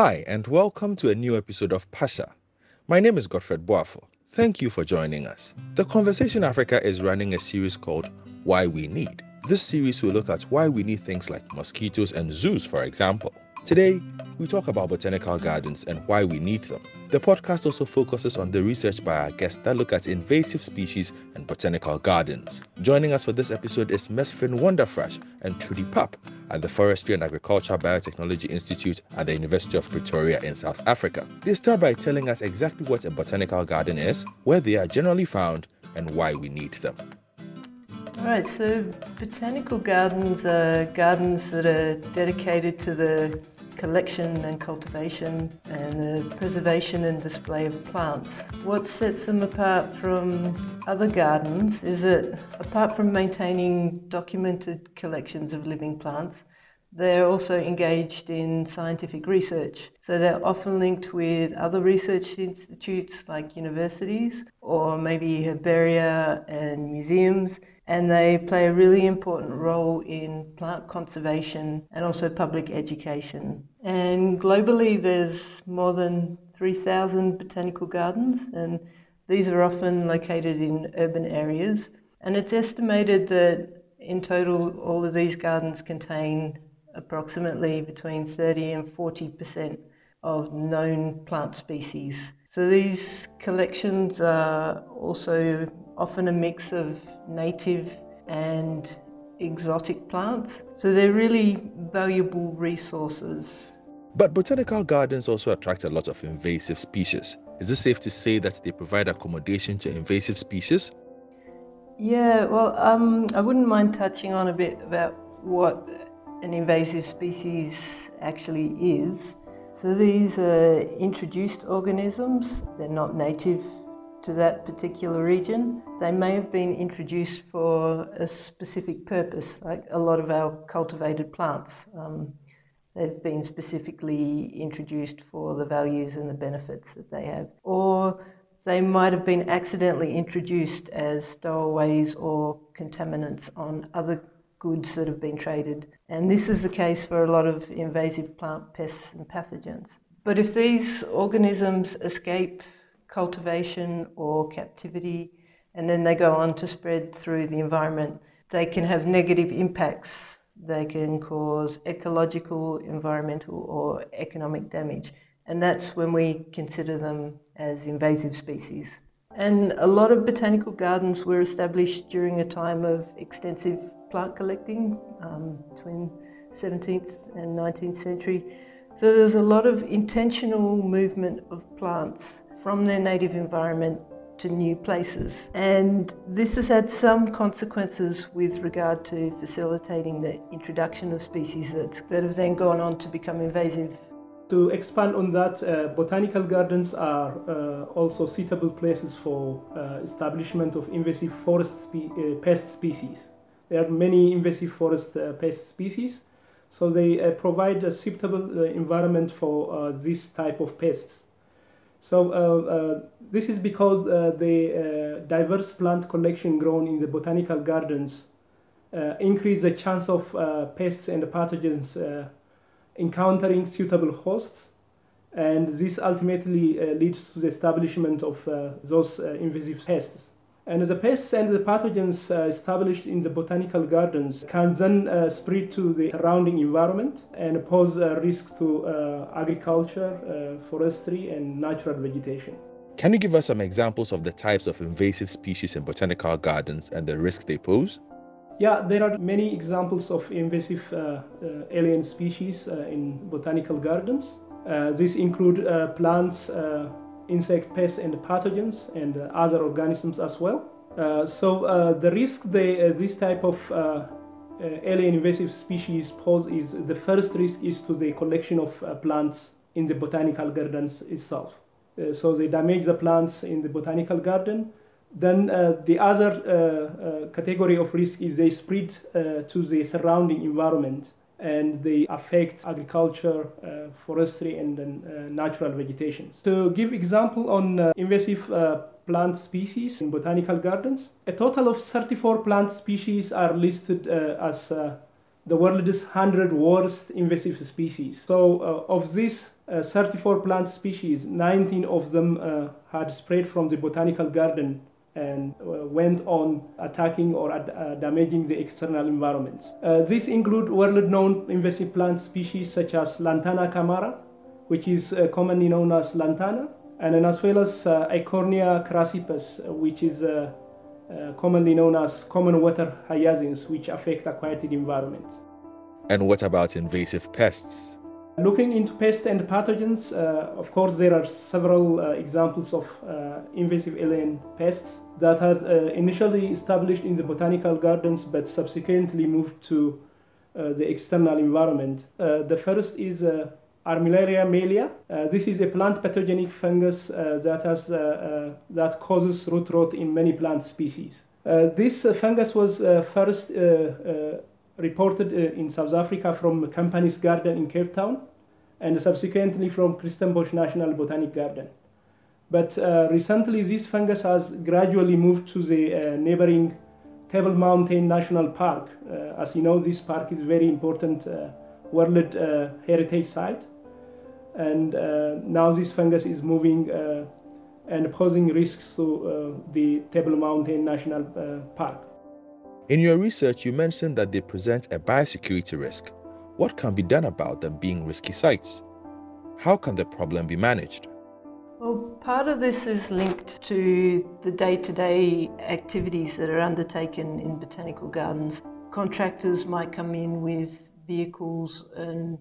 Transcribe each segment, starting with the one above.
Hi, and welcome to a new episode of Pasha. My name is Godfred Boafo. Thank you for joining us. The Conversation Africa is running a series called Why We Need. This series will look at why we need things like mosquitoes and zoos, for example. Today, we talk about botanical gardens and why we need them. The podcast also focuses on the research by our guests that look at invasive species and botanical gardens. Joining us for this episode is Mesfin Wondafrash and Trudy Paap at the Forestry and Agricultural Biotechnology Institute at the University of Pretoria in South Africa. They start by telling us exactly what a botanical garden is, where they are generally found, and why we need them. All right, so botanical gardens are gardens that are dedicated to the collection and cultivation and the preservation and display of plants. What sets them apart from other gardens is that apart from maintaining documented collections of living plants, they're also engaged in scientific research. So they're often linked with other research institutes like universities or maybe herbaria and museums, and they play a really important role in plant conservation and also public education. And globally, there's more than 3,000 botanical gardens, and these are often located in urban areas. And it's estimated that in total, all of these gardens contain approximately between 30 and 40 percent of known plant species. So these collections are also often a mix of native and exotic plants. So they're really valuable resources. But botanical gardens also attract a lot of invasive species. Is it safe to say that they provide accommodation to invasive species? Yeah, well, um, I wouldn't mind touching on a bit about what an invasive species actually is. So these are introduced organisms, they're not native to that particular region. They may have been introduced for a specific purpose, like a lot of our cultivated plants. Um, they've been specifically introduced for the values and the benefits that they have. Or they might have been accidentally introduced as stowaways or contaminants on other goods that have been traded. And this is the case for a lot of invasive plant pests and pathogens. But if these organisms escape cultivation or captivity and then they go on to spread through the environment, they can have negative impacts. They can cause ecological, environmental, or economic damage. And that's when we consider them as invasive species. And a lot of botanical gardens were established during a time of extensive plant collecting um, between 17th and 19th century. So there's a lot of intentional movement of plants from their native environment to new places. And this has had some consequences with regard to facilitating the introduction of species that, that have then gone on to become invasive. To expand on that, uh, botanical gardens are uh, also suitable places for uh, establishment of invasive forest spe- uh, pest species. There are many invasive forest uh, pest species, so they uh, provide a suitable environment for this type of pests. So uh, uh, this is because uh, the diverse plant collection grown in the botanical gardens increase the chance of pests and pathogens encountering suitable hosts and this ultimately uh, leads to the establishment of uh, those uh, invasive pests. And the pests and the pathogens uh, established in the botanical gardens can then uh, spread to the surrounding environment and pose a risk to uh, agriculture, uh, forestry, and natural vegetation. Can you give us some examples of the types of invasive species in botanical gardens and the risk they pose? Yeah, there are many examples of invasive uh, uh, alien species in botanical gardens. these include plants insect pests and pathogens and uh, other organisms as well. Uh, so uh, the risk they, uh, this type of uh, uh, alien invasive species pose is the first risk is to the collection of plants in the botanical gardens itself. so they damage the plants in the botanical garden then the other category of risk is they spread to the surrounding environment and they affect agriculture, uh, forestry, and uh, natural vegetation. To give example on uh, invasive uh, plant species in botanical gardens, a total of 34 plant species are listed uh, as uh, the world's 100 worst invasive species. So, of these uh, 34 plant species, 19 of them had spread from the botanical garden and uh, went on attacking or uh, damaging the external environment. Uh, these include world-known invasive plant species such as Lantana camara, which is commonly known as lantana, and as well as Eichhornia crassipes, which is uh, commonly known as common water hyacinths, which affect aquatic environment. And what about invasive pests? Looking into pests and pathogens, uh, of course, there are several uh, examples of uh, invasive alien pests that had uh, initially established in the botanical gardens but subsequently moved to uh, the external environment. the first is Armillaria mellea. Uh, this is a plant pathogenic fungus uh, that, has, uh, that causes root rot in many plant species. this fungus was first reported in South Africa from Company's Garden in Cape Town and subsequently from Kirstenbosch National Botanic Garden. But uh, recently, this fungus has gradually moved to the uh, neighboring Table Mountain National Park. Uh, as you know, this park is a very important World Heritage Site and uh, now this fungus is moving uh, and posing risks to uh, the Table Mountain National Park. In your research, you mentioned that they present a biosecurity risk. What can be done about them being risky sites? How can the problem be managed? Well, part of this is linked to the day to day activities that are undertaken in botanical gardens. Contractors might come in with vehicles and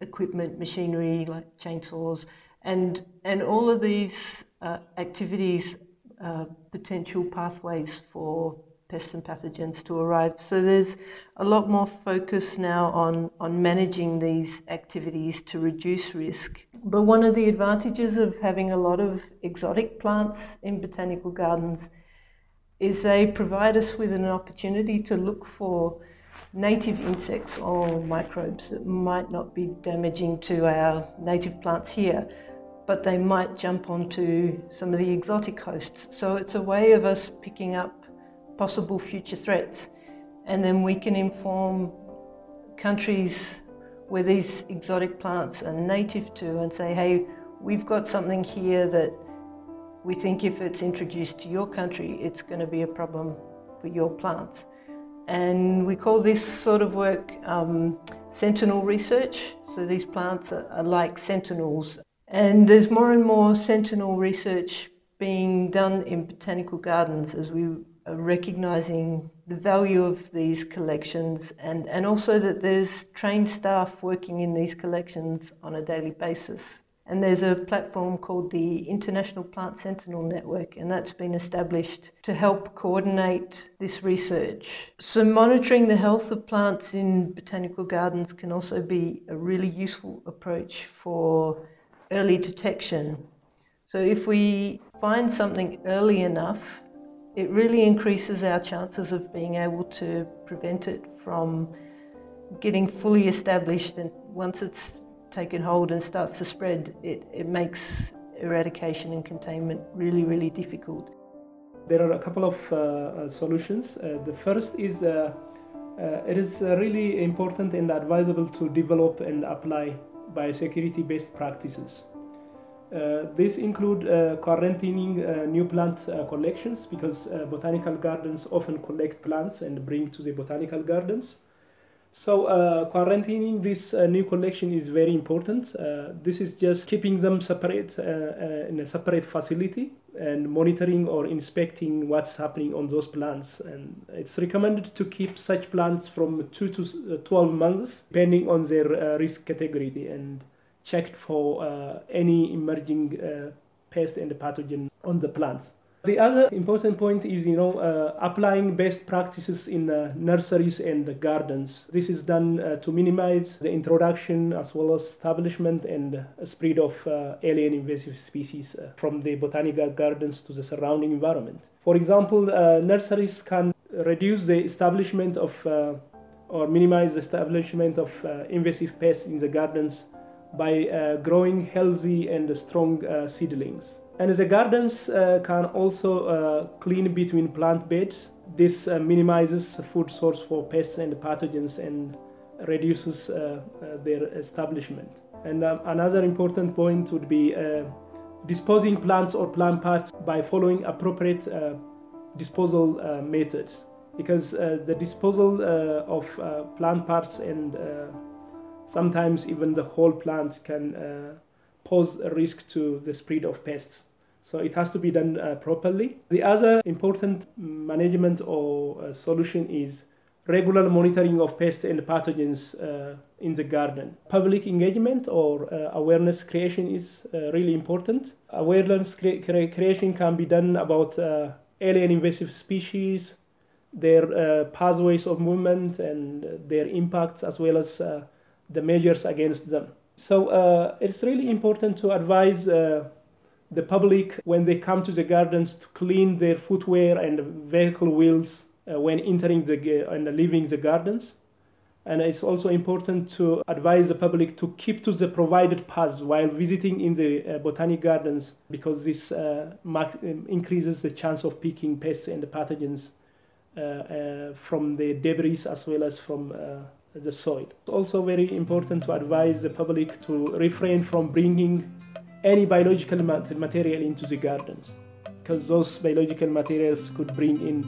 equipment, machinery like chainsaws, and and all of these uh, activities, uh, potential pathways for pests and pathogens to arrive. So there's a lot more focus now on on managing these activities to reduce risk. But one of the advantages of having a lot of exotic plants in botanical gardens is they provide us with an opportunity to look for native insects or microbes that might not be damaging to our native plants here, but they might jump onto some of the exotic hosts. So it's a way of us picking up possible future threats. And then we can inform countries where these exotic plants are native to and say, hey, we've got something here that we think if it's introduced to your country, it's going to be a problem for your plants. And we call this sort of work um, sentinel research. So these plants are, are like sentinels. And there's more and more sentinel research being done in botanical gardens as we are recognizing the value of these collections and, and also that there's trained staff working in these collections on a daily basis. And there's a platform called the International Plant Sentinel Network, and that's been established to help coordinate this research. So, monitoring the health of plants in botanical gardens can also be a really useful approach for early detection. So, if we find something early enough, it really increases our chances of being able to prevent it from getting fully established. And once it's taken hold and starts to spread, it, it makes eradication and containment really, really difficult. There are a couple of uh, uh solutions. Uh, the first is uh, uh it is uh, really important and advisable to develop and apply biosecurity based practices. These include quarantining new plant collections because botanical gardens often collect plants and bring to the botanical gardens. So uh, quarantining this uh, new collection is very important. Uh, this is just keeping them separate uh, uh, in a separate facility and monitoring or inspecting what's happening on those plants. And it's recommended to keep such plants from two to uh, 12 months, depending on their risk category, and checked for any emerging pest and pathogen on the plants. The other important point is, you know, uh, applying best practices in uh, nurseries and gardens. This is done uh, to minimize the introduction as well as establishment and spread of uh, alien invasive species uh, from the botanical gardens to the surrounding environment. For example, uh, nurseries can reduce the establishment of or minimize the establishment of invasive pests in the gardens by growing healthy and strong seedlings. And the gardens uh, can also uh, clean between plant beds this uh, minimizes food source for pests and pathogens and reduces uh, uh, their establishment. And um, another important point would be uh, disposing plants or plant parts by following appropriate disposal methods because uh, the disposal uh, of uh, plant parts and sometimes even the whole plant can pose a risk to the spread of pests. So it has to be done uh, properly. The other important management or uh, solution is regular monitoring of pests and pathogens uh, in the garden. Public engagement or uh, awareness creation is uh, really important. Awareness cre- creation can be done about uh, alien invasive species, their pathways of movement, and their impacts, as well as the measures against them. So it's really important to advise the public when they come to the gardens to clean their footwear and vehicle wheels uh, when entering the uh, and leaving the gardens. And it's also important to advise the public to keep to the provided paths while visiting in the uh, botanic gardens because this uh, um, increases the chance of picking pests and pathogens uh, uh, from the debris as well as from the soil. It's also very important to advise the public to refrain from bringing any biological material into the gardens because those biological materials could bring in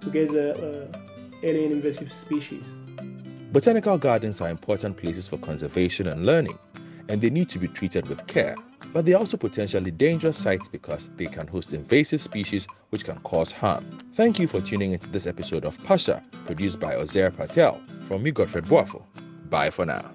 together uh, alien invasive species. Botanical gardens are important places for conservation and learning, and they need to be treated with care. But they are also potentially dangerous sites because they can host invasive species which can cause harm. Thank you for tuning into this episode of Pasha, produced by Ozair Patel. From me, Godfred Boafo. Bye for now.